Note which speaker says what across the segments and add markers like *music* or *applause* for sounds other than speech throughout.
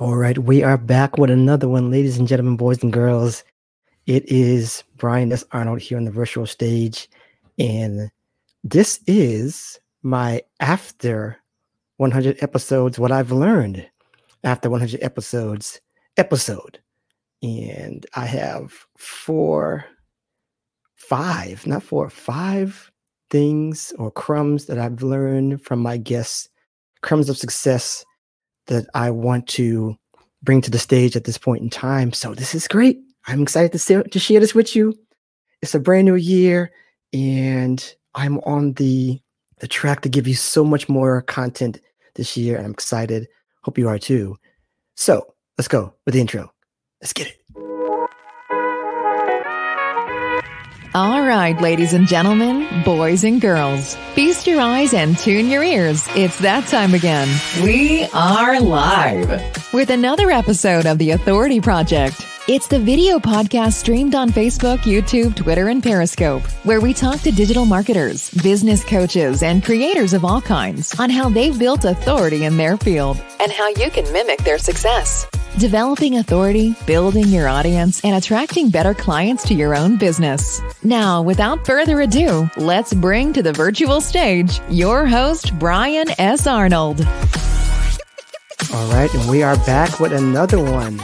Speaker 1: All right, we are back with another one, ladies and gentlemen, boys and girls. It is Bryan S. Arnold here on the virtual stage, and this is my after 100 episodes, what I've learned after 100 episodes episode. And I have four, five, not four, five things or crumbs that I've learned from my guests, crumbs of success that I want to bring to the stage at this point in time. So this is great. I'm excited to, say, to share this with you. It's a brand new year, and I'm on the the track to give you so much more content this year. And I'm excited. Hope you are too. So let's go with the intro. Let's get it.
Speaker 2: All right, ladies and gentlemen, boys and girls, feast your eyes and tune your ears. It's that time again. We are live with another episode of The Authority Project. It's the video podcast streamed on Facebook, YouTube, Twitter, and Periscope, where we talk to digital marketers, business coaches, and creators of all kinds on how they've built authority in their field and how you can mimic their success. Developing authority, building your audience, and attracting better clients to your own business. Now, without further ado, let's bring to the virtual stage your host, Bryan S. Arnold.
Speaker 1: All right, and we are back with another one.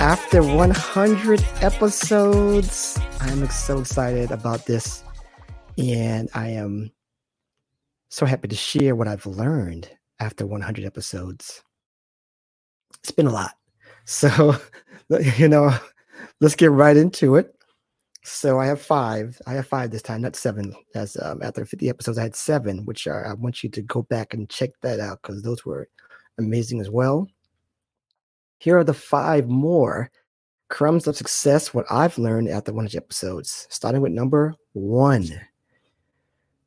Speaker 1: After 100 episodes, I'm so excited about this. And I am so happy to share what I've learned after 100 episodes. It's been a lot. So, *laughs* you know, let's get right into it. So I have five. I have five this time, not seven. As um, after 50 episodes, I had seven, which are, I want you to go back and check that out because those were amazing as well. Here are the five more crumbs of success, what I've learned after 100 episodes, starting with number one.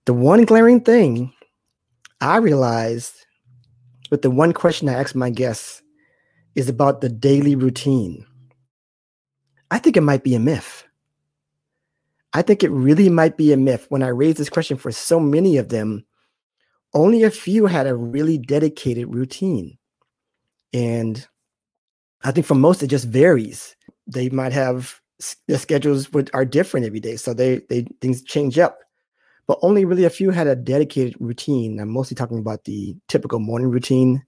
Speaker 1: The one glaring thing I realized with the one question I asked my guests is about the daily routine. I think it might be a myth. I think it really might be a myth. When I raised this question for so many of them, only a few had a really dedicated routine. And I think for most, it just varies. They might have their schedules would, are different every day. So they, they things change up. But only really a few had a dedicated routine. I'm mostly talking about the typical morning routine,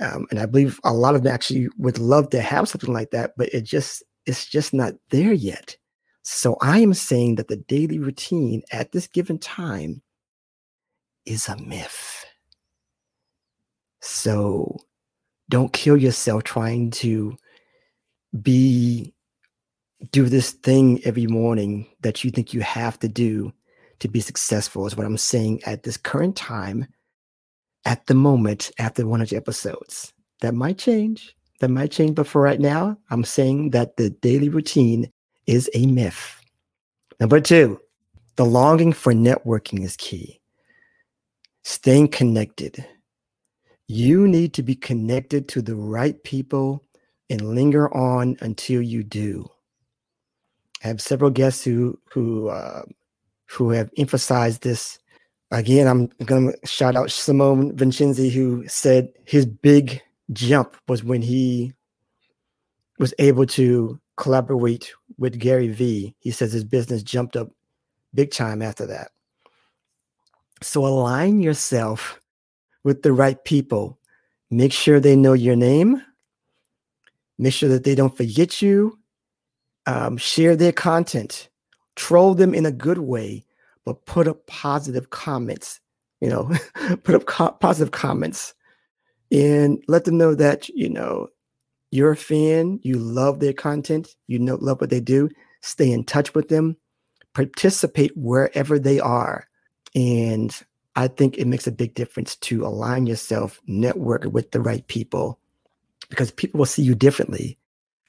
Speaker 1: um, and I believe a lot of them actually would love to have something like that, but it just it's just not there yet. So I am saying that the daily routine at this given time is a myth. So don't kill yourself trying to be do this thing every morning that you think you have to do to be successful is what I'm saying at this current time at the moment after 100 episodes. That might change. That might change. But for right now, I'm saying that the daily routine is a myth. Number two, the longing for networking is key. Staying connected. You need to be connected to the right people and linger on until you do. I have several guests who who uh, who have emphasized this Again, I'm going to shout out Simone Vincenzi, who said his big jump was when he was able to collaborate with Gary Vee. He says his business jumped up big time after that. So align yourself with the right people. Make sure they know your name. Make sure that they don't forget you. Um, share their content. Troll them in a good way but put up positive comments, you know, *laughs* put up co- positive comments and let them know that, you know, you're a fan, you love their content, you know, love what they do. Stay in touch with them, participate wherever they are. And I think it makes a big difference to align yourself, network with the right people, because people will see you differently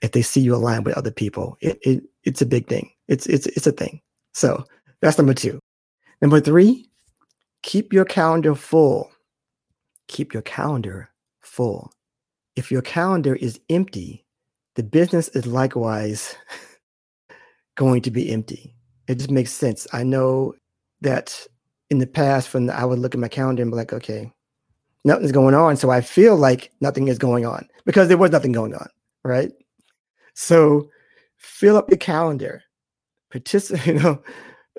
Speaker 1: if they see you aligned with other people. It, it it's a big thing. It's it's it's a thing. So that's number two. Number three, keep your calendar full. Keep your calendar full. If your calendar is empty, the business is likewise *laughs* going to be empty. It just makes sense. I know that in the past, when I would look at my calendar and be like, okay, nothing's going on. So I feel like nothing is going on because there was nothing going on, right? So fill up your calendar, participate, *laughs* you know,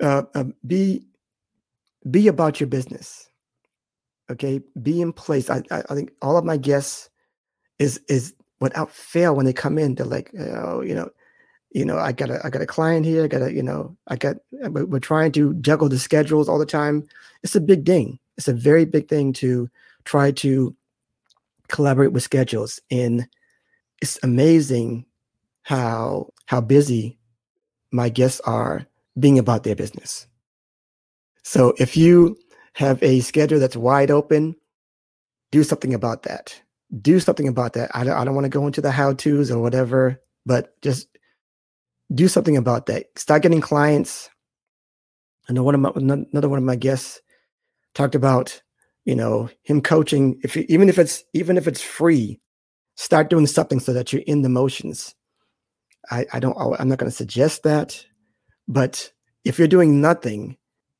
Speaker 1: uh, uh, be be about your business. Okay, be in place. I, I, I think all of my guests is is without fail when they come in, they're like, oh, you know, you know, I got a I got a client here. I got a, you know, I got we're trying to juggle the schedules all the time. It's a big thing. It's a very big thing to try to collaborate with schedules. And it's amazing how how busy my guests are being about their business. So if you have a schedule that's wide open, do something about that. Do something about that. I don't, I don't want to go into the how to's or whatever, but just do something about that. Start getting clients. I know one of my another one of my guests talked about, you know, him coaching. If you, even if it's even if it's free, start doing something so that you're in the motions. I, I don't. I'm not going to suggest that, but if you're doing nothing,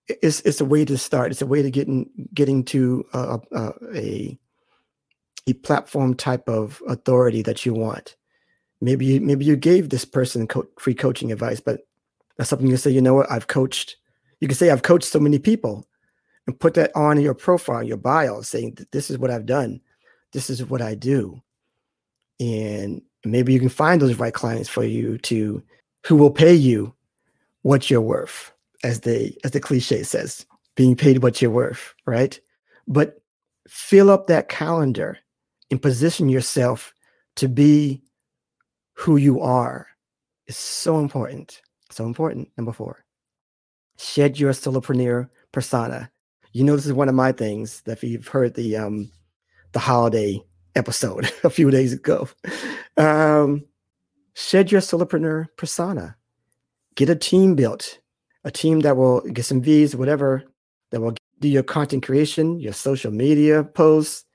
Speaker 1: it's it's a way to start. It's a way to get in, getting to a, a, a a platform type of authority that you want. Maybe you, maybe you gave this person co- free coaching advice, but that's something you say. You know what? I've coached. You can say I've coached so many people, and put that on your profile, your bio, saying that this is what I've done, this is what I do, and maybe you can find those right clients for you to who will pay you what you're worth as the as the cliche says being paid what you're worth right? But fill up that calendar and position yourself to be who you are is so important so important number four. Shed your solopreneur persona. You know this is one of my things that if you've heard the um the holiday episode *laughs* a few days ago. Um shed your solopreneur persona. Get a team built a team that will get some V's, whatever, that will do your content creation, your social media posts,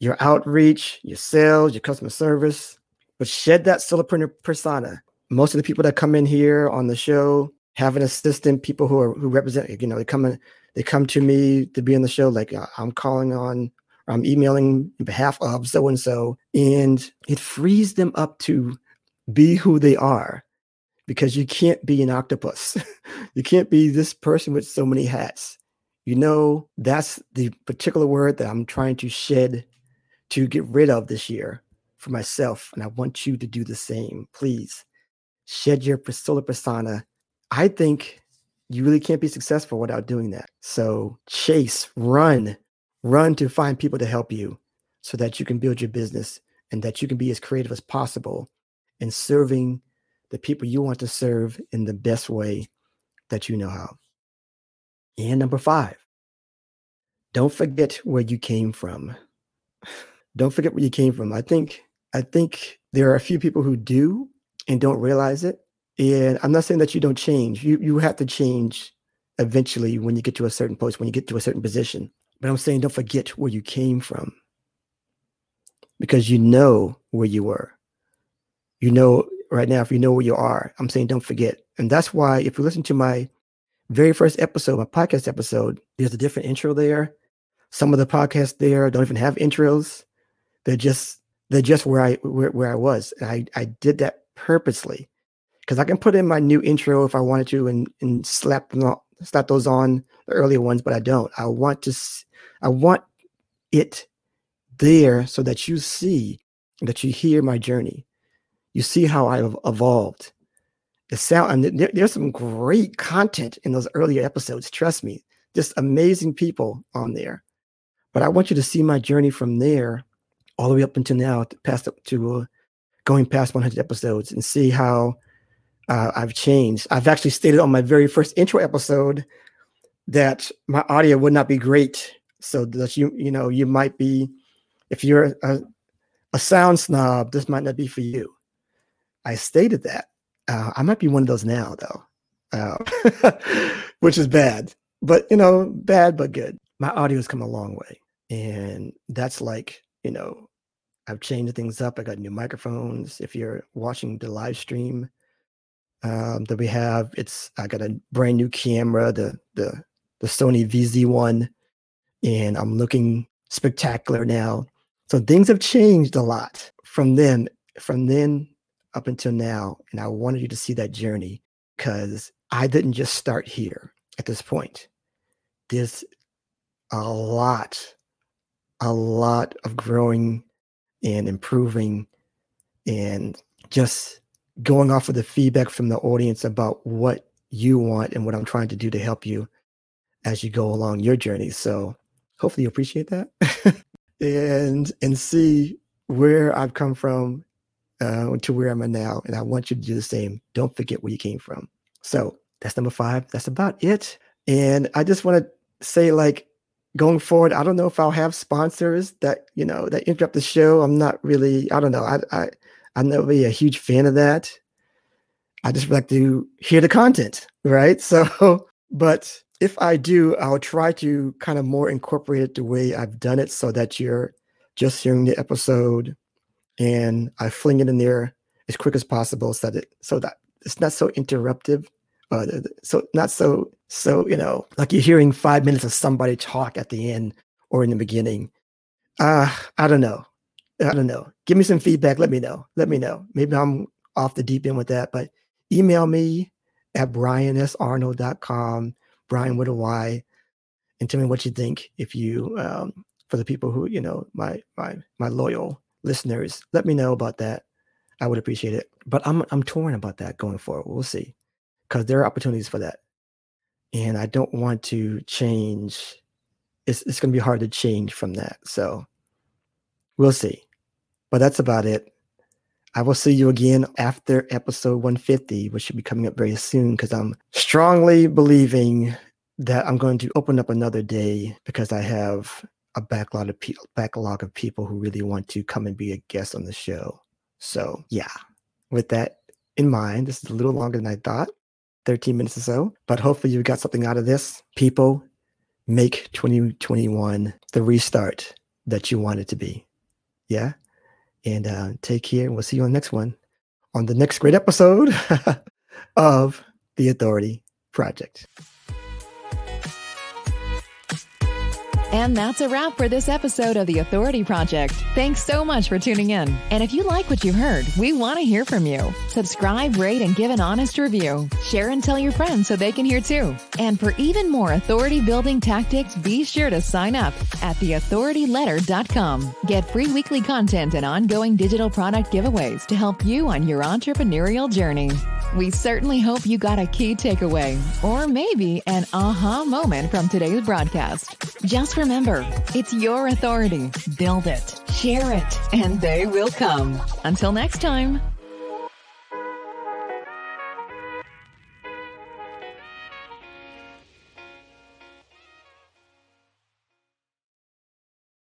Speaker 1: your outreach, your sales, your customer service, but shed that solopreneur persona. Most of the people that come in here on the show have an assistant, people who are who represent, you know, they come in, they come to me to be on the show, like uh, I'm calling on, I'm emailing in behalf of so and so, and it frees them up to be who they are because you can't be an octopus. *laughs* you can't be this person with so many hats. You know, that's the particular word that I'm trying to shed to get rid of this year for myself. And I want you to do the same. Please shed your solar persona. I think you really can't be successful without doing that. So chase, run, run to find people to help you so that you can build your business and that you can be as creative as possible in serving the people you want to serve in the best way that you know how. And number five, don't forget where you came from. *sighs* Don't forget where you came from. I think I think there are a few people who do and don't realize it. And I'm not saying that you don't change. You you have to change eventually when you get to a certain post, when you get to a certain position. But I'm saying don't forget where you came from. Because you know where you were. You know right now if you know where you are. I'm saying don't forget. And that's why if you listen to my very first episode, my podcast episode, there's a different intro there. Some of the podcasts there don't even have intros. They're just they're just where I where, where I was. And I I did that purposely because I can put in my new intro if I wanted to and and slap them on, slap those on the earlier ones, but I don't. I want to I want it there so that you see that you hear my journey you see how I've evolved. The sound, and there, there's some great content in those earlier episodes. Trust me, just amazing people on there. But I want you to see my journey from there all the way up until now, past up to uh, going past 100 episodes, and see how uh, I've changed. I've actually stated on my very first intro episode that my audio would not be great, so that you you know you might be, if you're a, a sound snob, this might not be for you. I stated that. Uh, I might be one of those now, though, uh, *laughs* which is bad, but you know, bad but good. My audio has come a long way, and that's like you know, I've changed things up. I got new microphones. If you're watching the live stream um, that we have, it's I got a brand new camera, the the the Sony VZ1, and I'm looking spectacular now. So things have changed a lot from then, from then up until now. And I wanted you to see that journey because I didn't just start here at this point. There's a lot, a lot of growing and improving and just going off of the feedback from the audience about what you want and what I'm trying to do to help you as you go along your journey. So hopefully you appreciate that *laughs* and and see where I've come from uh, to where I'm at now. And I want you to do the same. Don't forget where you came from. So that's number five. That's about it. And I just want to say, like, going forward, I don't know if I'll have sponsors that, you know, that interrupt the show. I'm not really, I don't know. I, I, I'm not really a huge fan of that. I just like to hear the content, right? *laughs* So, but if I do, I'll try to kind of more incorporate it the way I've done it so that you're just hearing the episode and I fling it in there as quick as possible so that it, so that it's not so interruptive. Uh, so not so so you know like you're hearing five minutes of somebody talk at the end or in the beginning. Uh, I don't know. I don't know. Give me some feedback. Let me know. Let me know. Maybe I'm off the deep end with that, but email me at bryansarnold.com, Brian with a Y, and tell me what you think. If you, um, for the people who, you know, my, my, my loyal listeners, let me know about that. I would appreciate it. But I'm, I'm torn about that going forward. We'll see. Cause there are opportunities for that. And I don't want to change. It's, it's going to be hard to change from that. So we'll see. But that's about it. I will see you again after episode 150, which should be coming up very soon because I'm strongly believing that I'm going to open up another day because I have a backlog of people backlog of people who really want to come and be a guest on the show. So yeah, with that in mind, this is a little longer than I thought, 13 minutes or so, but hopefully you got something out of this. People make 2021 the restart that you want it to be. Yeah. And uh, take care. We'll see you on the next one on the next great episode *laughs* of The Authority Project.
Speaker 2: And that's a wrap for this episode of The Authority Project. Thanks so much for tuning in. And if you like what you heard, we want to hear from you. Subscribe, rate, and give an honest review. Share and tell your friends so they can hear too. And for even more authority building tactics, be sure to sign up at theauthorityletter.com. Get free weekly content and ongoing digital product giveaways to help you on your entrepreneurial journey. We certainly hope you got a key takeaway or maybe an aha moment from today's broadcast. Just remember, it's your authority. Build it, share it, and they will come. Until next time.